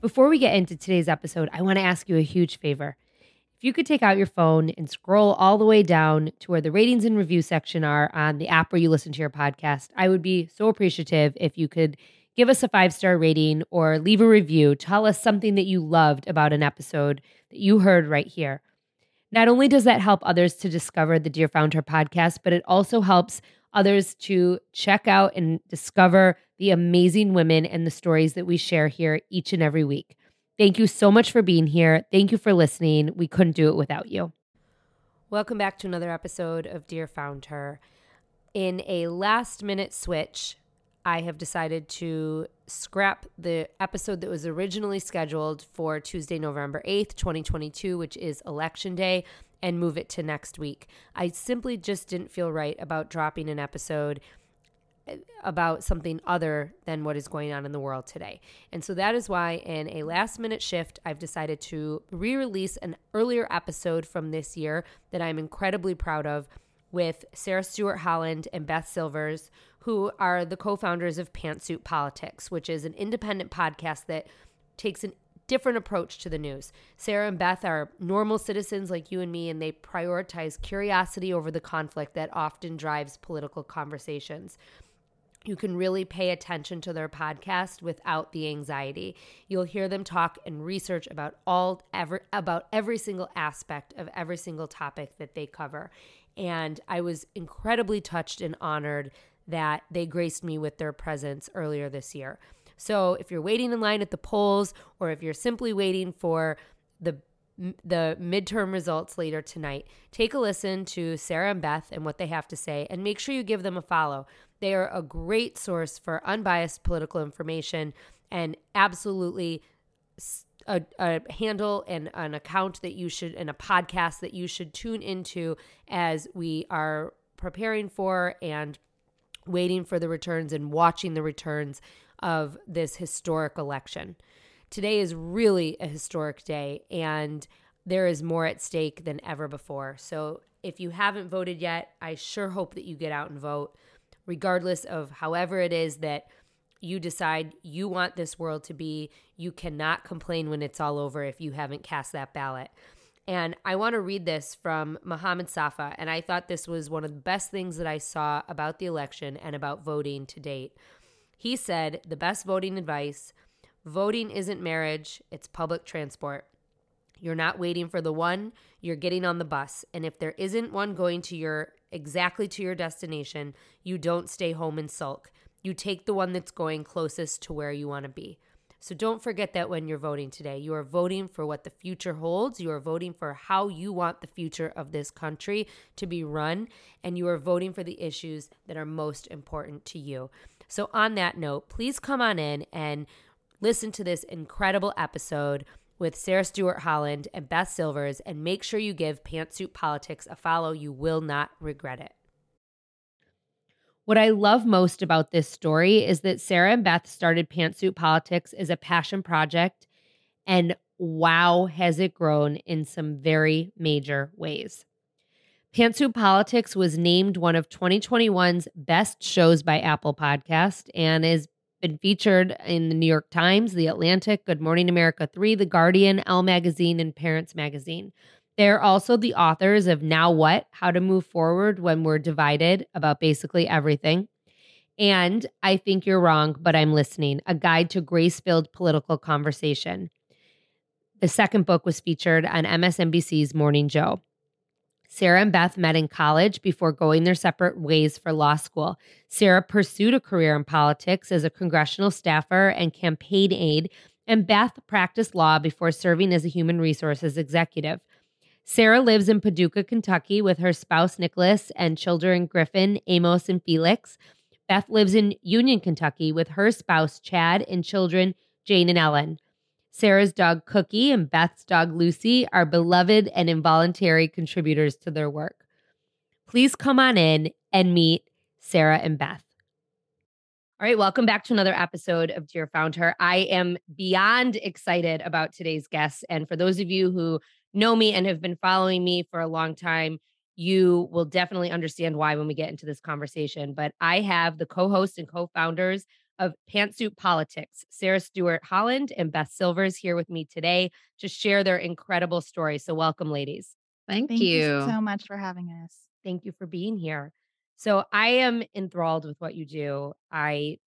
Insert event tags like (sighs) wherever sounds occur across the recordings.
Before we get into today's episode, I want to ask you a huge favor. If you could take out your phone and scroll all the way down to where the ratings and review section are on the app where you listen to your podcast, I would be so appreciative if you could give us a five star rating or leave a review. Tell us something that you loved about an episode that you heard right here. Not only does that help others to discover the Dear Founder podcast, but it also helps others to check out and discover the amazing women and the stories that we share here each and every week. Thank you so much for being here. Thank you for listening. We couldn't do it without you. Welcome back to another episode of Dear Founder. In a last minute switch, I have decided to scrap the episode that was originally scheduled for Tuesday, November 8th, 2022, which is election day, and move it to next week. I simply just didn't feel right about dropping an episode eh, about something other than what is going on in the world today. And so that is why, in a last minute shift, I've decided to re release an earlier episode from this year that I'm incredibly proud of with Sarah Stewart Holland and Beth Silvers, who are the co founders of Pantsuit Politics, which is an independent podcast that takes a different approach to the news. Sarah and Beth are normal citizens like you and me, and they prioritize curiosity over the conflict that often drives political conversations. You can really pay attention to their podcast without the anxiety. You'll hear them talk and research about all ever about every single aspect of every single topic that they cover. And I was incredibly touched and honored that they graced me with their presence earlier this year. So if you're waiting in line at the polls or if you're simply waiting for the the midterm results later tonight, take a listen to Sarah and Beth and what they have to say and make sure you give them a follow. They are a great source for unbiased political information and absolutely a, a, handle and an account that you should and a podcast that you should tune into as we are preparing for and waiting for the returns and watching the returns of this historic election. Today is really a historic day and there is more at stake than ever before. So if you haven't voted yet, I sure hope that you get out and vote, regardless of however it is that you decide you want this world to be. You cannot complain when it's all over if you haven't cast that ballot. And I want to read this from Mohammed Safa. And I thought this was one of the best things that I saw about the election and about voting to date. He said, The best voting advice voting isn't marriage, it's public transport. You're not waiting for the one, you're getting on the bus. And if there isn't one going to your exactly to your destination, you don't stay home and sulk you take the one that's going closest to where you want to be. So don't forget that when you're voting today. You are voting for what the future holds. You are voting for how you want the future of this country to be run. And you are voting for the issues that are most important to you. So, on that note, please come on in and listen to this incredible episode with Sarah Stewart Holland and Beth Silvers. And make sure you give Pantsuit Politics a follow. You will not regret it. What I love most about this story is that Sarah and Beth started Pantsuit Politics as a passion project, and wow, has it grown in some very major ways. Pantsuit Politics was named one of 2021's best shows by Apple Podcast and has been featured in the New York Times, The Atlantic, Good Morning America 3, The Guardian, Elle Magazine, and Parents Magazine. They're also the authors of Now What? How to Move Forward When We're Divided about basically everything. And I think you're wrong, but I'm listening. A guide to grace filled political conversation. The second book was featured on MSNBC's Morning Joe. Sarah and Beth met in college before going their separate ways for law school. Sarah pursued a career in politics as a congressional staffer and campaign aide, and Beth practiced law before serving as a human resources executive. Sarah lives in Paducah, Kentucky with her spouse Nicholas and children Griffin, Amos, and Felix. Beth lives in Union, Kentucky with her spouse Chad and children Jane and Ellen. Sarah's dog Cookie and Beth's dog Lucy are beloved and involuntary contributors to their work. Please come on in and meet Sarah and Beth. All right, welcome back to another episode of Dear Founder. I am beyond excited about today's guests. And for those of you who know me and have been following me for a long time, you will definitely understand why when we get into this conversation. But I have the co hosts and co founders of Pantsuit Politics, Sarah Stewart Holland and Beth Silvers here with me today to share their incredible story. So, welcome, ladies. Thank, Thank you. you so much for having us. Thank you for being here. So, I am enthralled with what you do. I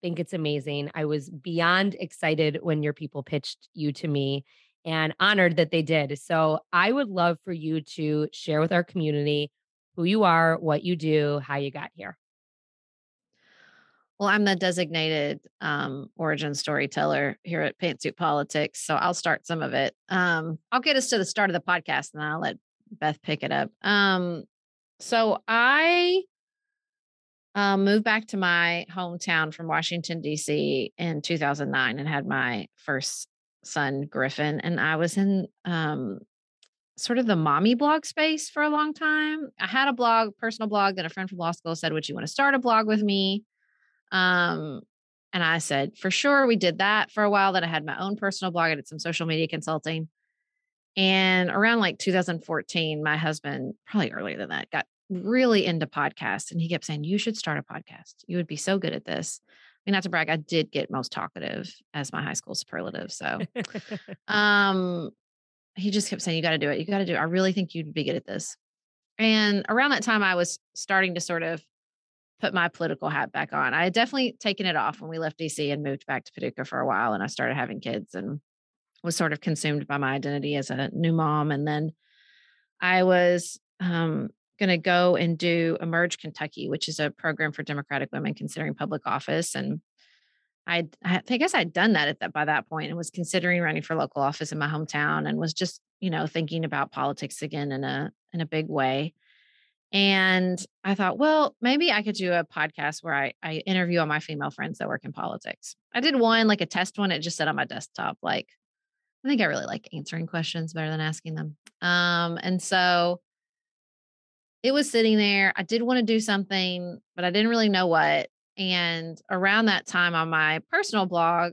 think it's amazing. I was beyond excited when your people pitched you to me and honored that they did. So, I would love for you to share with our community who you are, what you do, how you got here. Well, I'm the designated um, origin storyteller here at Pantsuit Politics, so I'll start some of it. Um, I'll get us to the start of the podcast, and then I'll let Beth pick it up. Um, so I uh, moved back to my hometown from Washington D.C. in 2009 and had my first son, Griffin, and I was in um, sort of the mommy blog space for a long time. I had a blog, personal blog, that a friend from law school said, "Would you want to start a blog with me?" Um, and I said, for sure, we did that for a while. Then I had my own personal blog. I did some social media consulting. And around like 2014, my husband, probably earlier than that, got really into podcasts. And he kept saying, You should start a podcast. You would be so good at this. I mean, not to brag, I did get most talkative as my high school superlative. So (laughs) um he just kept saying, You gotta do it. You gotta do it. I really think you'd be good at this. And around that time, I was starting to sort of put my political hat back on. I had definitely taken it off when we left DC and moved back to Paducah for a while and I started having kids and was sort of consumed by my identity as a new mom. And then I was um, going to go and do Emerge Kentucky, which is a program for Democratic women considering public office. And I, I guess I'd done that at that by that point and was considering running for local office in my hometown and was just, you know, thinking about politics again in a in a big way. And I thought, well, maybe I could do a podcast where I, I interview all my female friends that work in politics. I did one, like a test one. It just said on my desktop, like, I think I really like answering questions better than asking them. Um, and so it was sitting there. I did want to do something, but I didn't really know what. And around that time on my personal blog,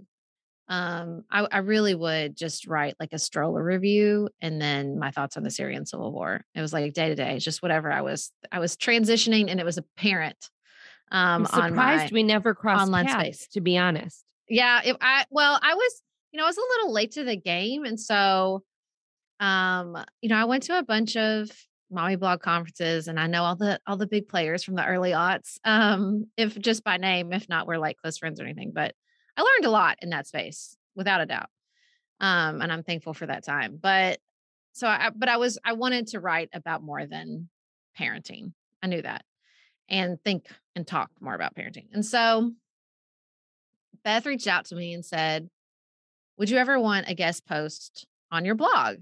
um, I, I, really would just write like a stroller review and then my thoughts on the Syrian civil war. It was like day to day, just whatever I was, I was transitioning and it was apparent. Um, I'm surprised we never crossed online paths, space, to be honest. Yeah. If I, well, I was, you know, I was a little late to the game. And so, um, you know, I went to a bunch of mommy blog conferences and I know all the, all the big players from the early aughts, um, if just by name, if not, we're like close friends or anything, but I learned a lot in that space without a doubt. Um, and I'm thankful for that time. But so I, but I was, I wanted to write about more than parenting. I knew that and think and talk more about parenting. And so Beth reached out to me and said, Would you ever want a guest post on your blog?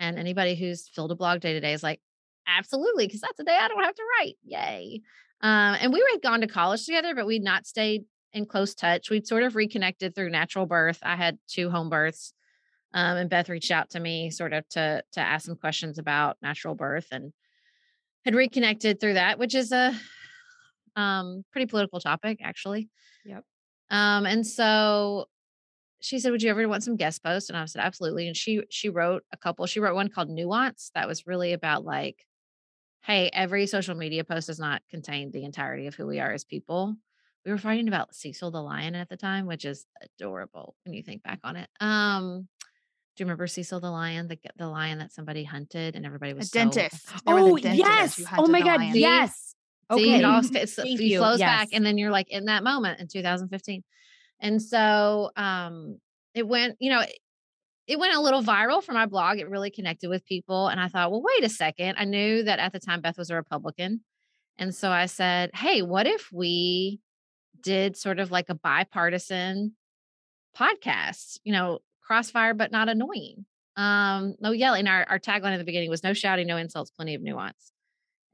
And anybody who's filled a blog day to day is like, Absolutely, because that's a day I don't have to write. Yay. Um, and we had gone to college together, but we'd not stayed in close touch. We'd sort of reconnected through natural birth. I had two home births. Um, and Beth reached out to me sort of to to ask some questions about natural birth and had reconnected through that, which is a um, pretty political topic, actually. Yep. Um, and so she said, "Would you ever want some guest posts?" And I said, "Absolutely." And she she wrote a couple. She wrote one called Nuance that was really about like, hey, every social media post does not contain the entirety of who we are as people we were fighting about Cecil the lion at the time, which is adorable when you think back on it. Um, do you remember Cecil the lion, the the lion that somebody hunted and everybody was a so, dentist? (laughs) oh dentist yes! Oh my god, lion. yes. Okay, See, it all (laughs) it's, it flows yes. back, and then you're like in that moment in 2015, and so um, it went. You know, it, it went a little viral for my blog. It really connected with people. And I thought, well, wait a second. I knew that at the time Beth was a Republican. And so I said, hey, what if we did sort of like a bipartisan podcast, you know, crossfire, but not annoying. Um, no yelling. Our, our tagline at the beginning was no shouting, no insults, plenty of nuance.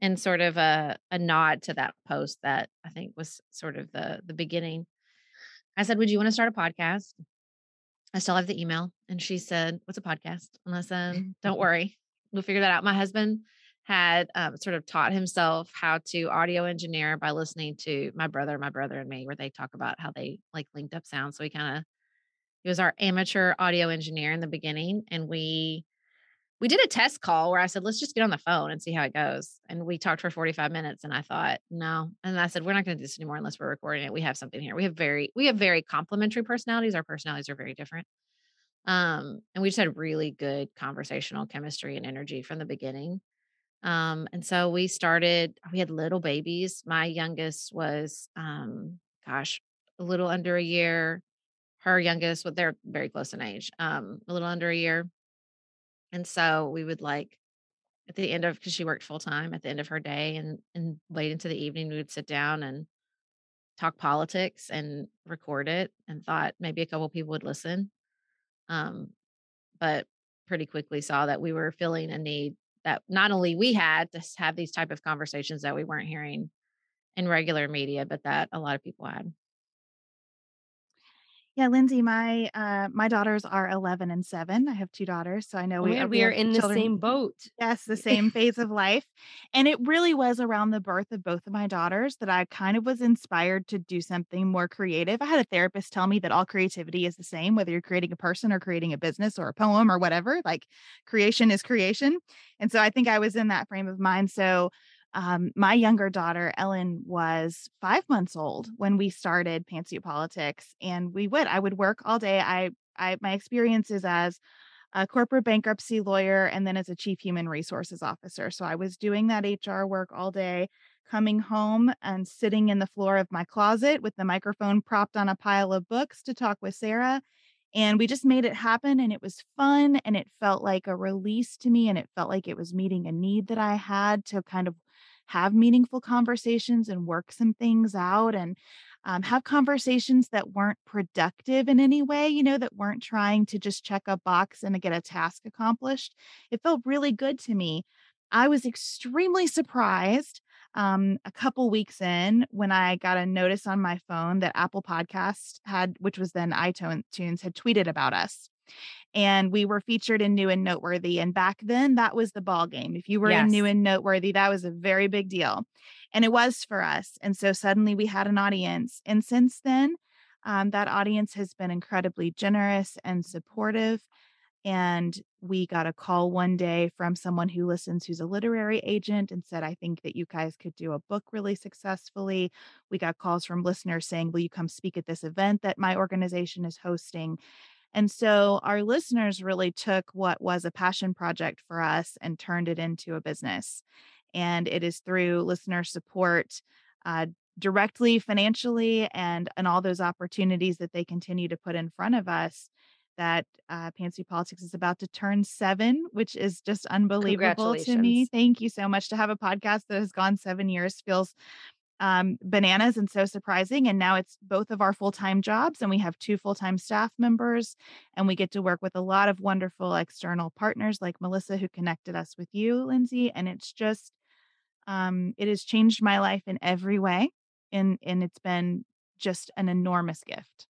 And sort of a, a nod to that post that I think was sort of the the beginning. I said, Would you want to start a podcast? I still have the email. And she said, What's a podcast? And I said, (laughs) Don't worry. We'll figure that out. My husband had um, sort of taught himself how to audio engineer by listening to my brother, my brother, and me, where they talk about how they like linked up sound. So he kind of he was our amateur audio engineer in the beginning, and we we did a test call where I said, let's just get on the phone and see how it goes. And we talked for 45 minutes and I thought, no. And I said, we're not going to do this anymore unless we're recording it. We have something here. We have very, we have very complementary personalities. Our personalities are very different. Um, and we just had really good conversational chemistry and energy from the beginning. Um, and so we started, we had little babies. My youngest was, um, gosh, a little under a year. Her youngest, well, they're very close in age, um, a little under a year. And so we would like at the end of because she worked full time at the end of her day and and late into the evening we would sit down and talk politics and record it and thought maybe a couple people would listen. Um, but pretty quickly saw that we were filling a need that not only we had to have these type of conversations that we weren't hearing in regular media, but that a lot of people had. Yeah, Lindsay, my uh my daughters are 11 and 7. I have two daughters, so I know Oh, we yeah, are we are in the children. same boat. Yes, the same (laughs) phase of life. And it really was around the birth of both of my daughters that I kind of was inspired to do something more creative. I had a therapist tell me that all creativity is the same, whether you're creating a person or creating a business or a poem or whatever, like creation is creation. And so I think I was in that frame of mind. So um, my younger daughter, Ellen, was five months old when we started Pantsuit Politics. And we would, I would work all day. I, I, my experiences as a corporate bankruptcy lawyer and then as a chief human resources officer. So I was doing that HR work all day, coming home and sitting in the floor of my closet with the microphone propped on a pile of books to talk with Sarah. And we just made it happen and it was fun and it felt like a release to me and it felt like it was meeting a need that I had to kind of have meaningful conversations and work some things out and um, have conversations that weren't productive in any way, you know, that weren't trying to just check a box and get a task accomplished. It felt really good to me. I was extremely surprised um, a couple weeks in when I got a notice on my phone that Apple Podcast had, which was then iTunes, had tweeted about us and we were featured in New and Noteworthy. And back then, that was the ball game. If you were Yes. in New and Noteworthy, that was a very big deal, and it was for us. And so suddenly we had an audience. And since then, um, that audience has been incredibly generous and supportive. And we got a call one day from someone who listens who's a literary agent and said, I think that you guys could do a book really successfully. We got calls from listeners saying, Will you come speak at this event that my organization is hosting? And so our listeners really took what was a passion project for us and turned it into a business. And it is through listener support, uh, directly financially, and and all those opportunities that they continue to put in front of us. That uh, Pantsuit Politics is about to turn seven, which is just unbelievable to me. Thank you so much to have a podcast that has gone seven years feels um, bananas and so surprising. And now it's both of our full time jobs, and we have two full time staff members, and we get to work with a lot of wonderful external partners like Melissa, who connected us with you, Lindsay. And it's just, um, it has changed my life in every way, and and it's been just an enormous gift.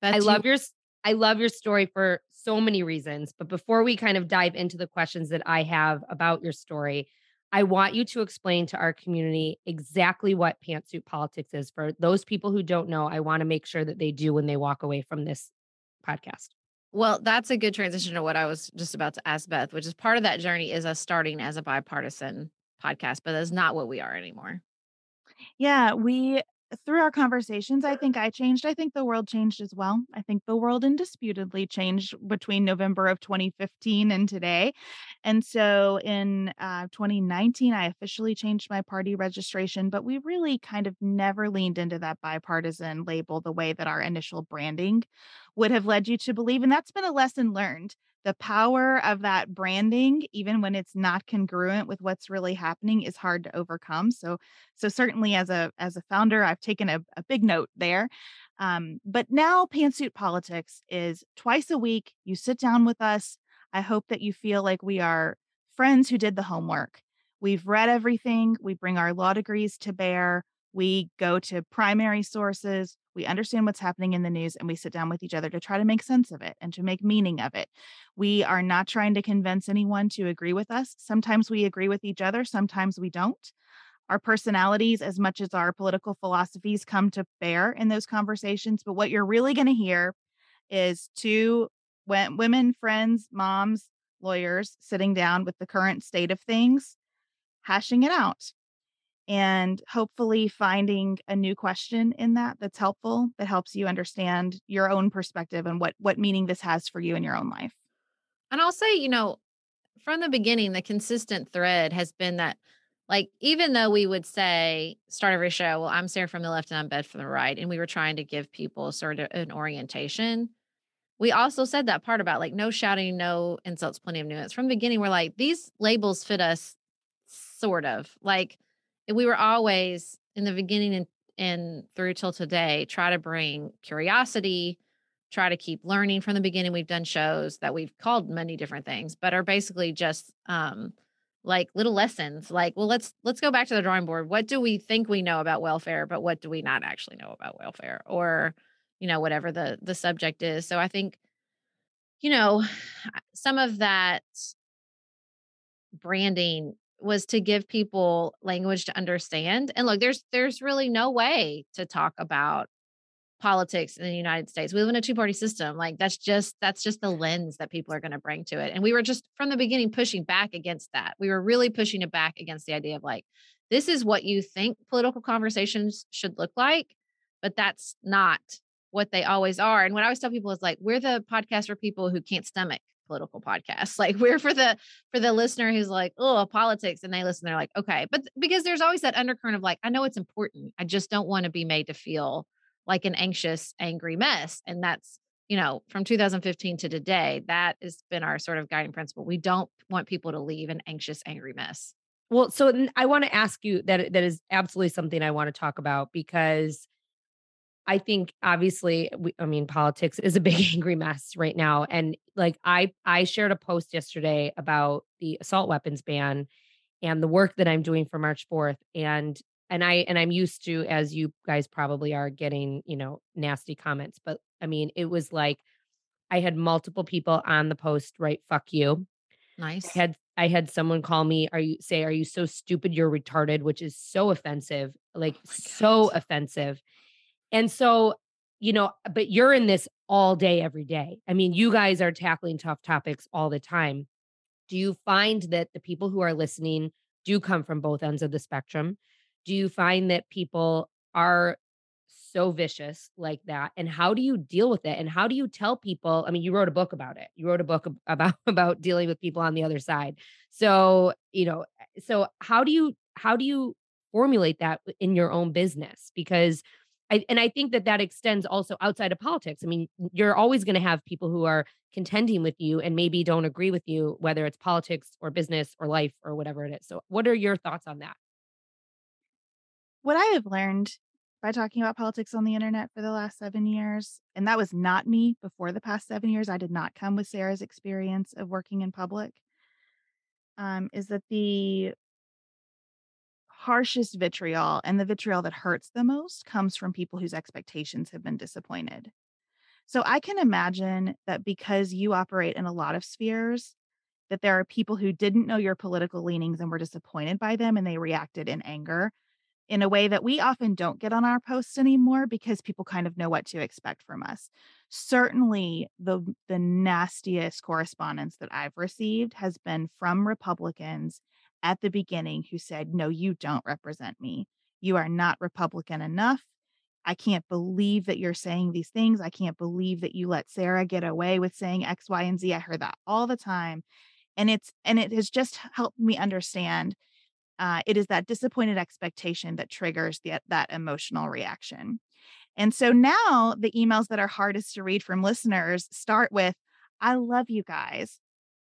Beth, I love you, your I love your story for so many reasons. But before we kind of dive into the questions that I have about your story, I want you to explain to our community exactly what pantsuit politics is. For those people who don't know, I want to make sure that they do when they walk away from this podcast. Well, that's a good transition to what I was just about to ask Beth, which is part of that journey is us starting as a bipartisan podcast, but that's not what we are anymore. Yeah, we through our conversations, I think I changed. I think the world changed as well. I think the world indisputably changed between November of 2015 and today. And so in uh, 2019, I officially changed my party registration, but we really kind of never leaned into that bipartisan label the way that our initial branding would have led you to believe. And that's been a lesson learned. The power of that branding, even when it's not congruent with what's really happening, is hard to overcome. So, so certainly as a as a founder, I've taken a, a big note there. Um, but now pantsuit politics is twice a week. You sit down with us. I hope that you feel like we are friends who did the homework. We've read everything. We bring our law degrees to bear. We go to primary sources. We understand what's happening in the news and we sit down with each other to try to make sense of it and to make meaning of it. We are not trying to convince anyone to agree with us. Sometimes we agree with each other, sometimes we don't. Our personalities, as much as our political philosophies, come to bear in those conversations. But what you're really going to hear is two women, friends, moms, lawyers sitting down with the current state of things, hashing it out and hopefully finding a new question in that that's helpful that helps you understand your own perspective and what what meaning this has for you in your own life. And i'll say you know from the beginning the consistent thread has been that like even though we would say start every show well i'm sarah from the left and i'm beth from the right and we were trying to give people sort of an orientation we also said that part about like no shouting no insults plenty of nuance. From the beginning we're like these labels fit us sort of like we were always in the beginning and, and through till today try to bring curiosity try to keep learning from the beginning. We've done shows that we've called many different things but are basically just um like little lessons like well let's let's go back to the drawing board. What do we think we know about welfare but what do we not actually know about welfare? Or you know whatever the the subject is. So i think you know (sighs) some of that branding was to give people language to understand. And look, there's there's really no way to talk about politics in the United States. We live in a two-party system. Like that's just that's just the lens that people are going to bring to it. And we were just from the beginning pushing back against that. We were really pushing it back against the idea of like this is what you think political conversations should look like, but that's not what they always are. And what I always tell people is like we're the podcast for people who can't stomach political podcast. Like we're for the for the listener who's like, oh, politics, and they listen, they're like, okay. But because there's always that undercurrent of like, I know it's important. I just don't want to be made to feel like an anxious, angry mess. And that's, you know, from 2015 to today, that has been our sort of guiding principle. We don't want people to leave an anxious, angry mess. Well, so I want to ask you that that is absolutely something I want to talk about because I think obviously we, I mean politics is a (laughs) big angry mess right now mm-hmm. and like I I shared a post yesterday about the assault weapons ban and the work that I'm doing for March 4th and and I and I'm used to as you guys probably are getting, you know, nasty comments but I mean it was like I had multiple people on the post write fuck you. Nice. I had I had someone call me are you say are you so stupid you're retarded which is so offensive like oh so offensive and so, you know, but you're in this all day, every day. I mean, you guys are tackling tough topics all the time. Do you find that the people who are listening do come from both ends of the spectrum? Do you find that people are so vicious like that and how do you deal with it and how do you tell people i mean you wrote a book about it you wrote a book (laughs) about about dealing with people on the other side so you know so how do you how do you formulate that in your own business because I, and I think that that extends also outside of politics. I mean, you're always going to have people who are contending with you and maybe don't agree with you, whether it's politics or business or life or whatever it is. So, what are your thoughts on that? What I have learned by talking about politics on the internet for the last seven years, and that was not me before the past seven years, I did not come with Sarah's experience of working in public, um, is that the harshest vitriol and the vitriol that hurts the most comes from people whose expectations have been disappointed. So I can imagine that because you operate in a lot of spheres, that there are people who didn't know your political leanings and were disappointed by them and they reacted in anger in a way that we often don't get on our posts anymore because people kind of know what to expect from us. Certainly the the nastiest correspondence that I've received has been from Republicans at the beginning who said, No, you don't represent me. You are not Republican enough. I can't believe that you're saying these things. I can't believe that you let Sarah get away with saying X, Y, and Z. I heard that all the time. And it's and it has just helped me understand uh, it is that disappointed expectation that triggers the, that emotional reaction. And so now the emails that are hardest to read from listeners start with, I love you guys.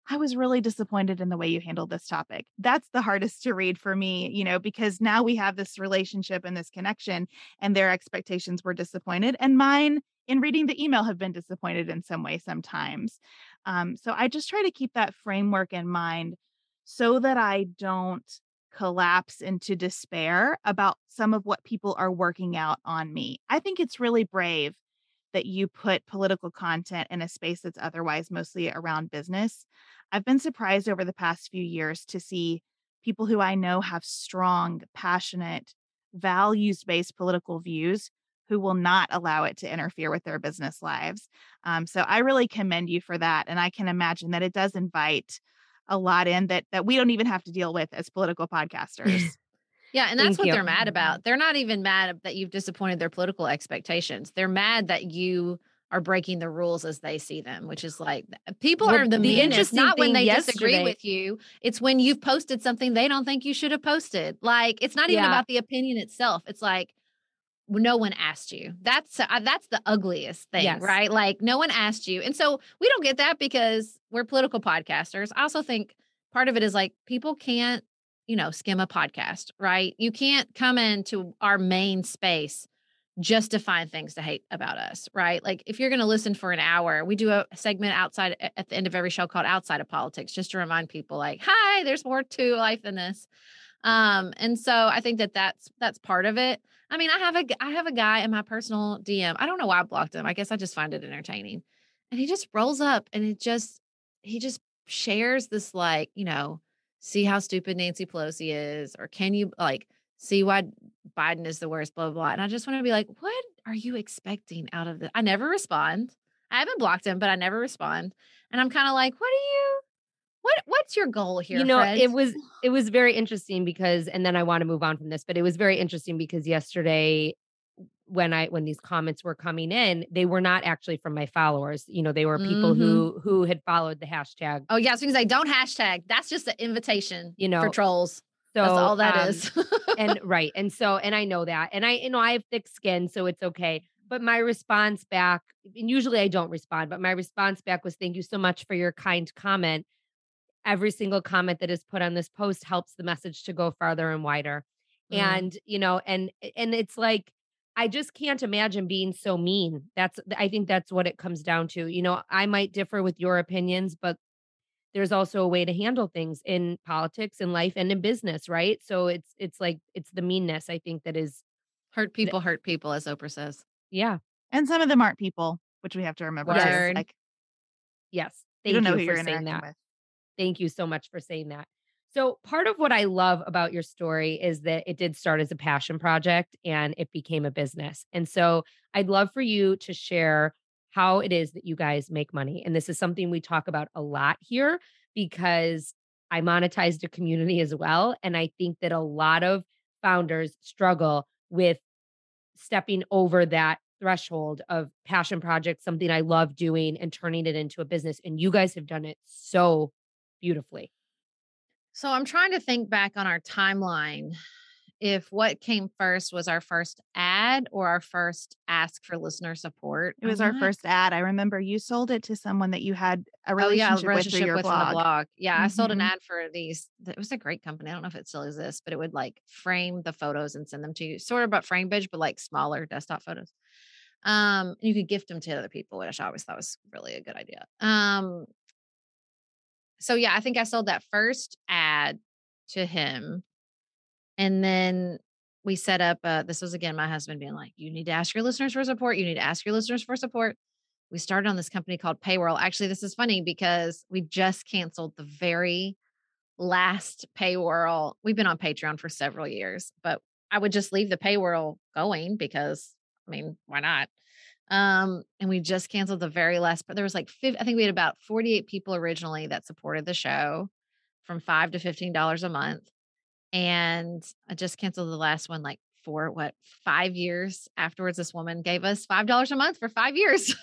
I was really disappointed in the way you handled this topic. That's the hardest to read for me, you know, because now we have this relationship and this connection, and their expectations were disappointed. And mine in reading the email have been disappointed in some way sometimes. Um, so I just try to keep that framework in mind so that I don't collapse into despair about some of what people are working out on me. I think it's really brave that you put political content in a space that's otherwise mostly around business. I've been surprised over the past few years to see people who I know have strong, passionate, values based political views who will not allow it to interfere with their business lives. Um, so I really commend you for that. And I can imagine that it does invite a lot in that that we don't even have to deal with as political (laughs) podcasters. Yeah, and that's Thank what you. they're mad about. They're not even mad that you've disappointed their political expectations. They're mad that you are breaking the rules as they see them, which is like people well, are the, the meanest, not when they disagree with you. It's when you've posted something they don't think you should have posted. Like it's not even yeah. about the opinion itself. It's like no one asked you. That's uh, that's the ugliest thing, yes. right? Like no one asked you. And so we don't get that because we're political podcasters. I also think part of it is like people can't, you know, skim a podcast, right? You can't come into our main space just to find things to hate about us, right? Like if you're going to listen for an hour, we do a segment outside at the end of every show called Outside of Politics just to remind people like, "Hi, there's more to life than this." Um and so I think that that's that's part of it. I mean, I have a I have a guy in my personal DM. I don't know why I blocked him. I guess I just find it entertaining. And he just rolls up and it just he just shares this like, you know, see how stupid Nancy Pelosi is or can you like see why Biden is the worst blah blah. blah. And I just want to be like, what are you expecting out of this? I never respond. I haven't blocked him, but I never respond. And I'm kind of like, what are you what what's your goal here? You know, Fred? it was it was very interesting because and then I want to move on from this, but it was very interesting because yesterday when I when these comments were coming in, they were not actually from my followers. You know, they were people mm-hmm. who who had followed the hashtag. Oh yeah, so because I don't hashtag. That's just an invitation, you know, for trolls. So that's all that um, is. and (laughs) right. And so and I know that. And I you know I have thick skin, so it's okay. But my response back, and usually I don't respond, but my response back was thank you so much for your kind comment every single comment that is put on this post helps the message to go farther and wider. Mm. And, you know, and and it's like I just can't imagine being so mean. That's I think that's what it comes down to. You know, I might differ with your opinions, but there's also a way to handle things in politics in life and in business, right? So it's it's like it's the meanness I think that is hurt people hurt people as Oprah says. Yeah. And some of them aren't people, which we have to remember. Yes. Like, yes. Thank you, you for saying that. With. Thank you so much for saying that. So, part of what I love about your story is that it did start as a passion project and it became a business. And so, I'd love for you to share how it is that you guys make money. And this is something we talk about a lot here because I monetized a community as well. And I think that a lot of founders struggle with stepping over that threshold of passion project, something I love doing and turning it into a business. And you guys have done it so beautifully. So I'm trying to think back on our timeline if what came first was our first ad or our first ask for listener support. It was our first ad. I remember you sold it to someone that you had a relationship, oh, yeah, relationship with, with, your blog. blog. Yeah, mm-hmm. I sold an mm-hmm. ad for these. It was a great company. I don't know if it still exists, but it would like frame the photos and send them to you, sort of about Framebridge, but like smaller desktop photos. Um, you could gift them to other people, which I always thought was really a good idea. Um, so yeah, I think I sold that first ad to him. And then we set up uh, this was again my husband being like, you need to ask your listeners for support. You need to ask your listeners for support. We started on this company called Paywhirl. Actually, this is funny because we just canceled the very last Paywhirl. We've been on Patreon for several years, but I would just leave the Paywhirl going because I mean, why not? Um, and we just canceled the very last, but there was like, 50, I think we had about 48 people originally that supported the show from five to $15 a month. And I just canceled the last one like for what, five years afterwards. This woman gave us $5 a month for five years.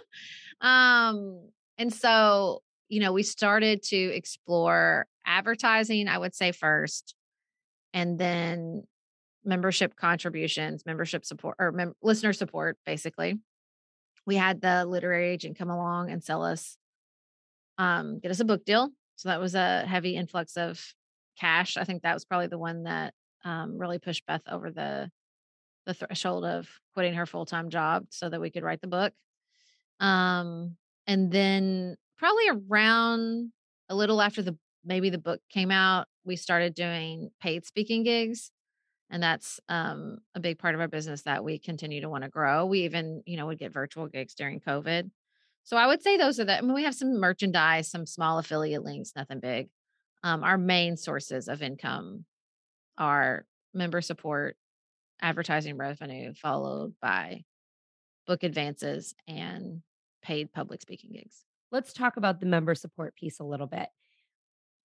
(laughs) um, and so, you know, we started to explore advertising, I would say first, and then membership contributions, membership support, or mem- listener support, basically. We had the literary agent come along and sell us, um, get us a book deal. So that was a heavy influx of cash. I think that was probably the one that um, really pushed Beth over the the threshold of quitting her full time job so that we could write the book. Um, and then probably around a little after the maybe the book came out, we started doing paid speaking gigs and that's um, a big part of our business that we continue to want to grow. We even you know would get virtual gigs during covid. So i would say those are the i mean we have some merchandise some small affiliate links nothing big. Um, our main sources of income are member support advertising revenue followed by book advances and paid public speaking gigs. Let's talk about the member support piece a little bit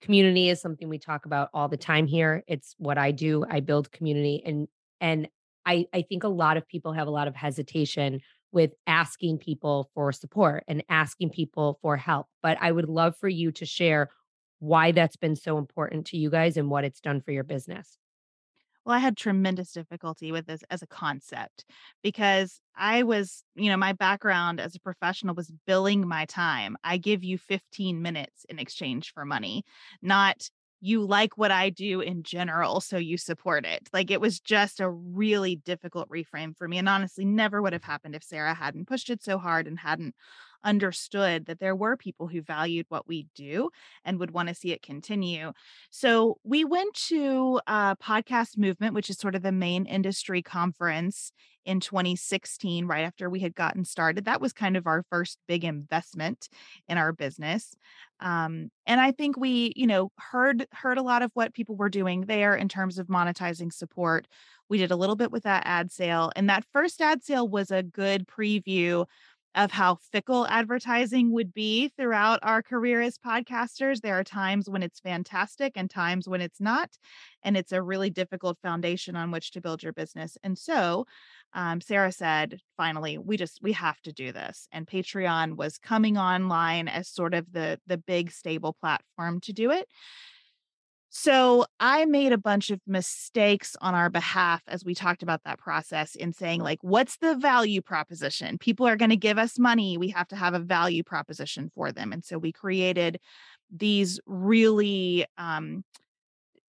community is something we talk about all the time here. It's what I do. I build community and and I I think a lot of people have a lot of hesitation with asking people for support and asking people for help. But I would love for you to share why that's been so important to you guys and what it's done for your business. Well, I had tremendous difficulty with this as a concept because I was, you know, my background as a professional was billing my time. I give you 15 minutes in exchange for money, not you like what I do in general, so you support it. Like it was just a really difficult reframe for me. And honestly, never would have happened if Sarah hadn't pushed it so hard and hadn't understood that there were people who valued what we do and would want to see it continue. So we went to a podcast movement, which is sort of the main industry conference in 2016, right after we had gotten started. That was kind of our first big investment in our business. Um, and I think we, you know, heard heard a lot of what people were doing there in terms of monetizing support. We did a little bit with that ad sale, and that first ad sale was a good preview of how fickle advertising would be throughout our career as podcasters. There are times when it's fantastic and times when it's not. And it's a really difficult foundation on which to build your business. And so um, Sarah said, finally, we just we have to do this. And Patreon was coming online as sort of the the big stable platform to do it. So I made a bunch of mistakes on our behalf as we talked about that process in saying, like, what's the value proposition? People are going to give us money. We have to have a value proposition for them. And so we created these really um,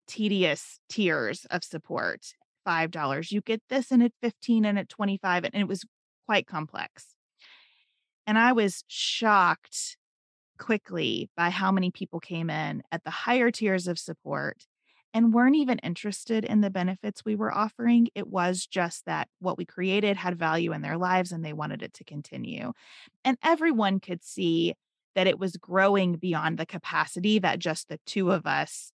tedious tiers of support $5. You get this and at 15 and at 25. And it was quite complex. And I was shocked quickly by how many people came in at the higher tiers of support and weren't even interested in the benefits we were offering. It was just that what we created had value in their lives and they wanted it to continue. And everyone could see that it was growing beyond the capacity that just the two of us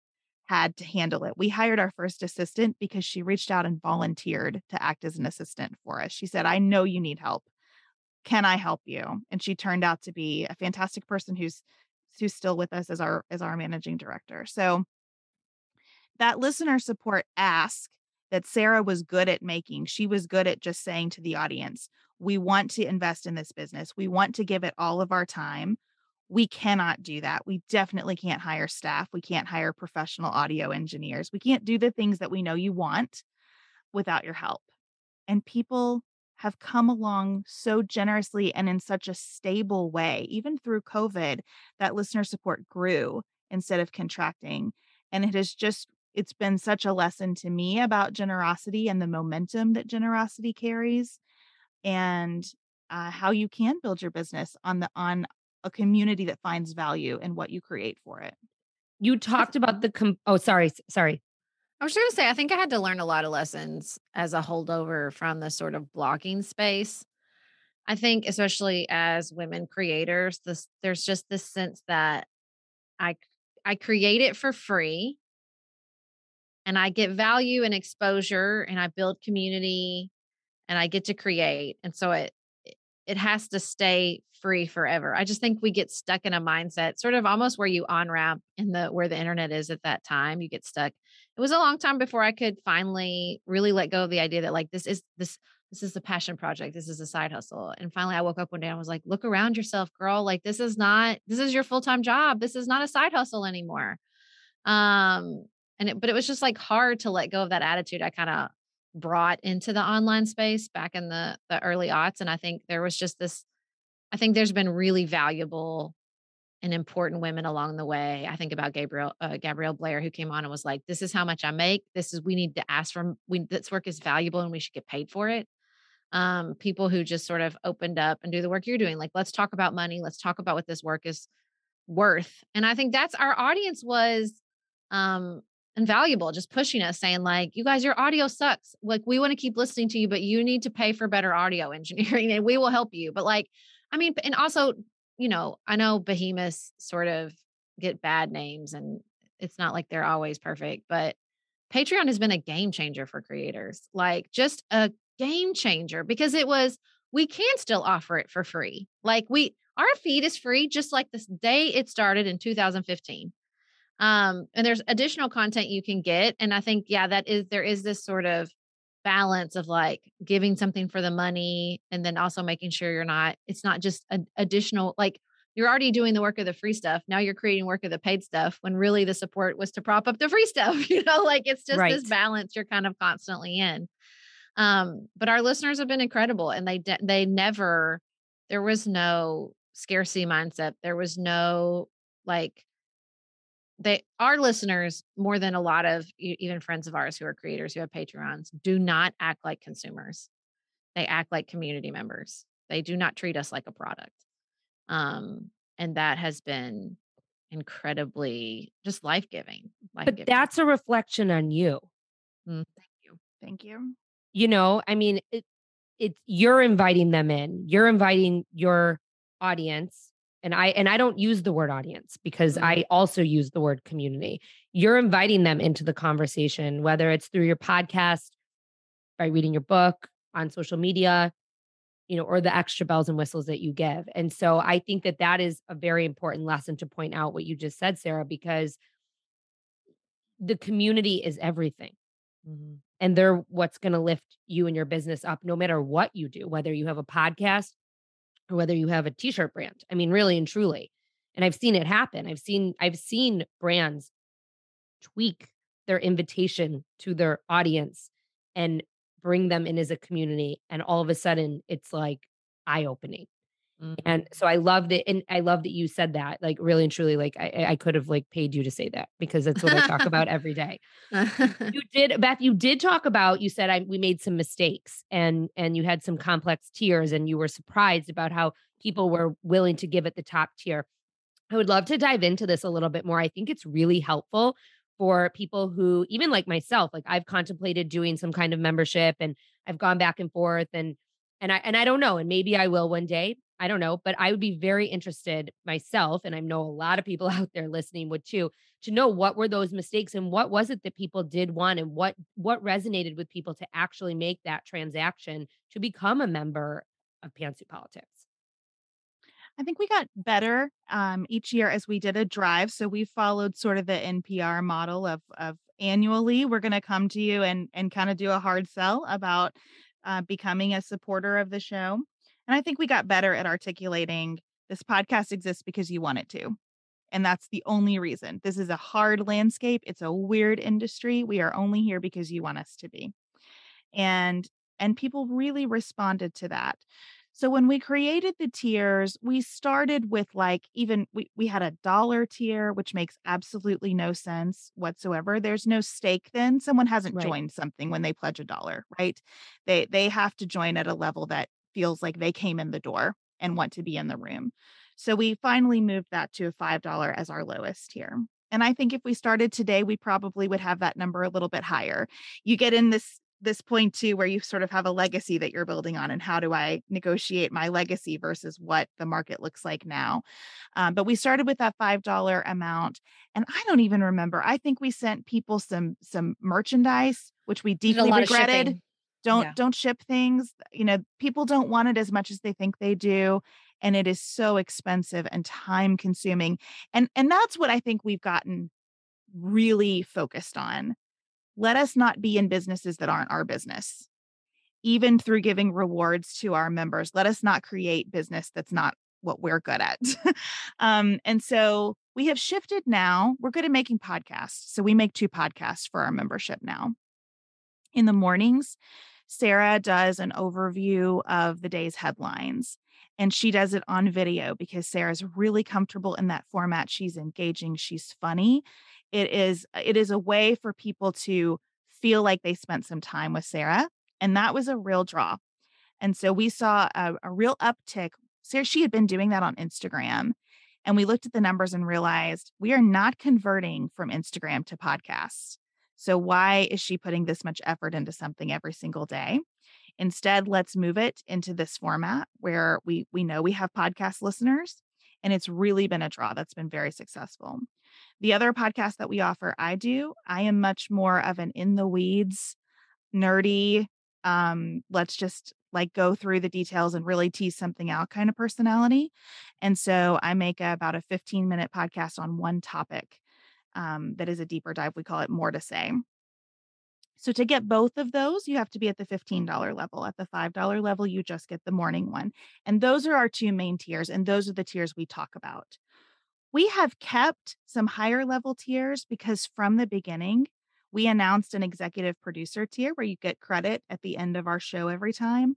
had to handle it. We hired our first assistant because she reached out and volunteered to act as an assistant for us. She said, I know you need help can I help you? And she turned out to be a fantastic person who's who's still with us as our as our managing director. So that listener support ask that Sarah was good at making. She was good at just saying to the audience, we want to invest in this business. We want to give it all of our time. We cannot do that. We definitely can't hire staff. We can't hire professional audio engineers. We can't do the things that we know you want without your help. And people have come along so generously and in such a stable way. Even through COVID, that listener support grew instead of contracting. And it has just, it's been such a lesson to me about generosity and the momentum that generosity carries and uh, how you can build your business on the on a community that finds value in what you create for it. You talked about the com- oh sorry sorry I was going to say, I think I had to learn a lot of lessons as a holdover from the sort of blogging space. I think, especially as women creators, this there's just this sense that I I create it for free, and I get value and exposure, and I build community, and I get to create, and so it it has to stay free forever. I just think we get stuck in a mindset, sort of almost where you on ramp in the where the internet is at that time. You get stuck. It was a long time before I could finally really let go of the idea that like this is this this is a passion project. This is a side hustle. And finally I woke up one day and was like, look around yourself, girl. Like this is not this is your full-time job. This is not a side hustle anymore. Um and it, but it was just like hard to let go of that attitude. I kind of brought into the online space back in the the early aughts and i think there was just this i think there's been really valuable and important women along the way i think about Gabriel uh, gabrielle blair who came on and was like this is how much i make. This is we need to ask for we this work is valuable and we should get paid for it. Um people who just sort of opened up and do the work you're doing like let's talk about money. Let's talk about what this work is worth. And i think that's our audience was um invaluable just pushing us saying like you guys your audio sucks. Like we want to keep listening to you but you need to pay for better audio (laughs) engineering and we will help you. But like i mean and also you know i know behemoths sort of get bad names and it's not like they're always perfect but patreon has been a game changer for creators like just a game changer because it was we can still offer it for free like we our feed is free just like this day it started in 2015 um, and there's additional content you can get. And I think, yeah, that is, there is this sort of balance of like giving something for the money and then also making sure you're not, it's not just an additional, like you're already doing the work of the free stuff. Now you're creating work of the paid stuff when really the support was to prop up the free (laughs) stuff. You know, like it's just right. this balance you're kind of constantly in. Um, but our listeners have been incredible and they, de- they never, there was no scarcity mindset. There was no like, they our listeners more than a lot of even friends of ours who are creators who have patreons do not act like consumers. They act like community members. They do not treat us like a product. Um and that has been incredibly just life-giving, life-giving. but that's a reflection on you. Mm, thank you. Thank you. You know i mean it, it's you're inviting them in. You're inviting your audience and I and I don't use the word audience because mm-hmm. I also use the word community. You're inviting them into the conversation, whether it's through your podcast, by reading your book, on social media, you know, or the extra bells and whistles that you give. And so I think that that is a very important lesson to point out what you just said, Sarah, because the community is everything. Mm-hmm. And they're what's going to lift you and your business up no matter what you do, whether you have a podcast, or whether you have a t-shirt brand. I mean, really and truly. And I've seen it happen. I've seen I've seen brands tweak their invitation to their audience and bring them in as a community and all of a sudden it's like eye-opening. Mm-hmm. And so I loved it. And I love that you said that, like really and truly, like I, I could have like paid you to say that because that's what I talk about (laughs) every day. (laughs) you did, Beth, you did talk about, you said I, we made some mistakes and, and you had some complex tiers and you were surprised about how people were willing to give at the top tier. I would love to dive into this a little bit more. I think it's really helpful for people who, even like myself, like I've contemplated doing some kind of membership and I've gone back and forth and and I and I don't know, and maybe I will one day. I don't know, but I would be very interested myself, and I know a lot of people (laughs) out there listening would too, to know what were those mistakes and what was it that people did want and what what resonated with people to actually make that transaction to become a member of Pantsuit Politics. I think we got better um, each year as we did a drive. So we followed sort of the NPR model of of annually we're going to come to you and and kind of do a hard sell about uh, becoming a supporter of the show. And I think we got better at articulating this podcast exists because you want it to. And that's the only reason. This is a hard landscape. It's a weird industry. We are only here because you want us to be. And and people really responded to that. So when we created the tiers, we started with like even we we had a dollar tier which makes absolutely no sense whatsoever. There's no stake then. Someone hasn't right. joined something when they pledge a dollar, right? They they have to join at a level that feels like they came in the door and want to be in the room. So we finally moved that to a $5 as our lowest tier. And I think if we started today, we probably would have that number a little bit higher. You get in this this point too where you sort of have a legacy that you're building on and how do i negotiate my legacy versus what the market looks like now um, but we started with that five dollar amount and i don't even remember i think we sent people some some merchandise which we deeply regretted don't yeah. don't ship things you know people don't want it as much as they think they do and it is so expensive and time consuming and and that's what i think we've gotten really focused on. Let us not be in businesses that aren't our business. Even through giving rewards to our members let us not create business that's not what we're good at. (laughs) Um, and so we have shifted now we're good at making podcasts so we make two podcasts for our membership now. In the mornings, Sarah does an overview of the day's headlines and she does it on video because Sarah's really comfortable in that format. She's engaging, she's funny. It is uh, it is a way for people to feel like they spent some time with Sarah, and that was a real draw. And so we saw a, a real uptick. Sarah, she had been doing that on Instagram, and we looked at the numbers and realized we are not converting from Instagram to podcasts. So why is she putting this much effort into something every single day? Instead, let's move it into this format where we we know we have podcast listeners and it's really been a draw that's been very successful. The other podcast that we offer, I do, I am much more of an in the weeds, nerdy, um, let's just like go through the details and really tease something out kind of personality. And so I make about a 15 minute podcast on one topic um, that is a deeper dive. We call it More to Say. So to get both of those, you have to be at the $15 level. At the $5 level, you just get the morning one. And those are our two main tiers. And those are the tiers we talk about. We have kept some higher level tiers because from the beginning, we announced an executive producer tier where you get credit at the end of our show every time.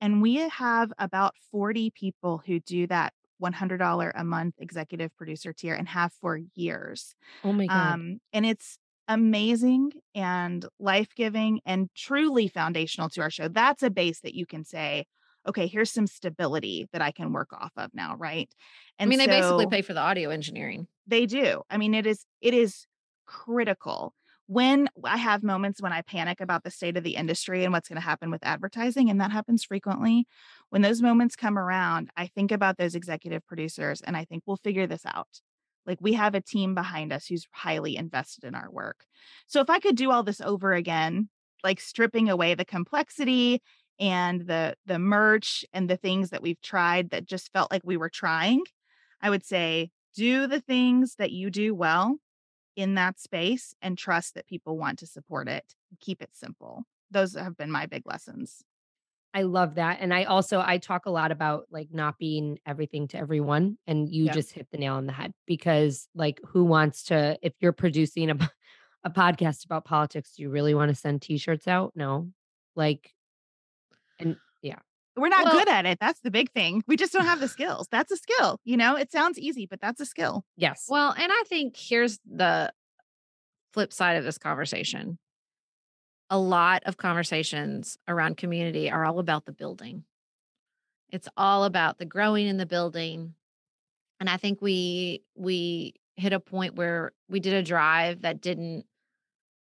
And we have about 40 people who do that $100 a month executive producer tier and have for years. Oh my God. Um, and it's amazing and life giving and truly foundational to our show. That's a base that you can say, okay, here's some stability that I can work off of now, right? And I mean, they basically pay for the audio engineering. They do. I mean, it is it is critical. When I have moments when I panic about the state of the industry and what's going to happen with advertising, and that happens frequently, when those moments come around, I think about those executive producers and I think we'll figure this out. Like we have a team behind us who's highly invested in our work. So if I could do all this over again, like stripping away the complexity and the the merch and the things that we've tried that just felt like we were trying, I would say do the things that you do well in that space and trust that people want to support it. Keep it simple. Those have been my big lessons. I love that. And I also I talk a lot about like not being everything to everyone and you yeah. just hit the nail on the head because like who wants to if you're producing a a podcast about politics, do you really want to send t-shirts out? No. Like and. We're not well, good at it. That's the big thing. We just don't have the skills. That's a skill. You know, it sounds easy, but that's a skill. Yes. Well, and I think here's the flip side of this conversation a lot of conversations around community are all about the building. It's all about the growing in the building. And I think we we hit a point where we did a drive that didn't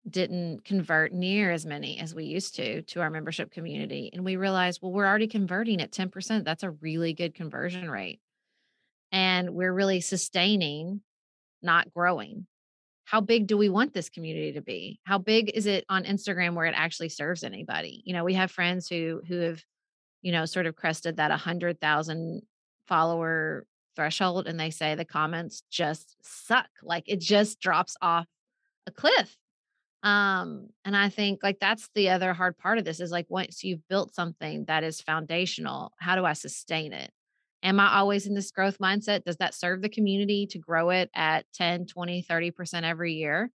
didn't convert near as many as we used to to our membership community and we realized well we're already converting at 10% that's a really good conversion rate. And we're really sustaining not growing. How big do we want this community to be? How big is it on instagram where it actually serves anybody? You know we have friends who who have you know sort of crested that 100000 follower threshold and they say the comments just suck. Like it just drops off a cliff um and i think like that's the other hard part of this is like once you've built something that is foundational how do i sustain it? Am i always in this growth mindset? Does that serve the community to grow it at 10 20 30% every year?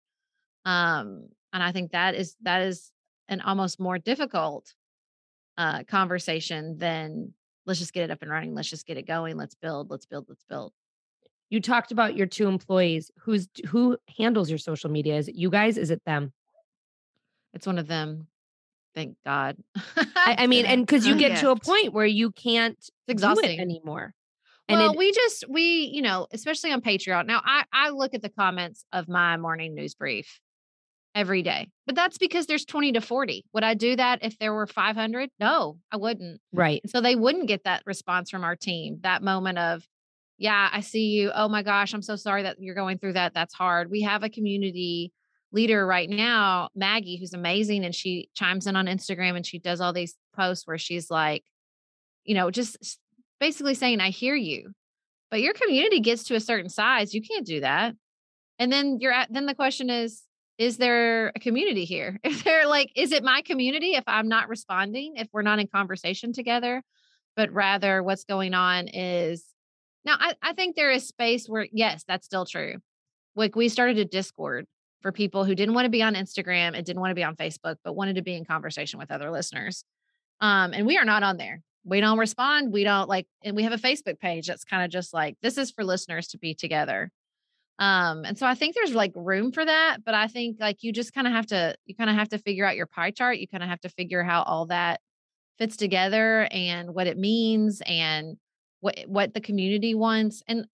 Um and i think that is that is an almost more difficult uh conversation than let's just get it up and running. Let's just get it going. Let's build. Let's build. Let's build. You talked about your two employees. Who's who handles your social media? Is it you guys? Is it them it's one of them thank God. I, I, mean, and because you (laughs) get to a point where you can't it's exhausting anymore. And well, it, we just we you know, especially on Patreon. Now, I I look at the comments of my morning news brief every day, but that's because there's twenty to forty. Would I do that if there were five hundred? No, I wouldn't. Right. So they wouldn't get that response from our team. That moment of, yeah, I see you. Oh my gosh, I'm so sorry that you're going through that. That's hard. We have a community leader right now, Maggie, who's amazing. And she chimes in on Instagram and she does all these posts where she's like, you know, just basically saying, I hear you. But your community gets to a certain size, you can't do that. And then you're at, then the question is, is there a community here? (laughs) If they're like, is it my community if I'm not responding, if we're not in conversation together? But rather, what's going on is now I, I think there is space where, yes, that's still true. Like we started a Discord for people who didn't want to be on Instagram and didn't want to be on Facebook, but wanted to be in conversation with other listeners. Um, and we are not on there. We don't respond. We don't like, and we have a Facebook page that's kind of just like, this is for listeners to be together. Um, and so I think there's like room for that, but I think like you just kind of have to, you kind of have to figure out your pie chart. You kind of have to figure how all that fits together and what it means and what, what the community wants. And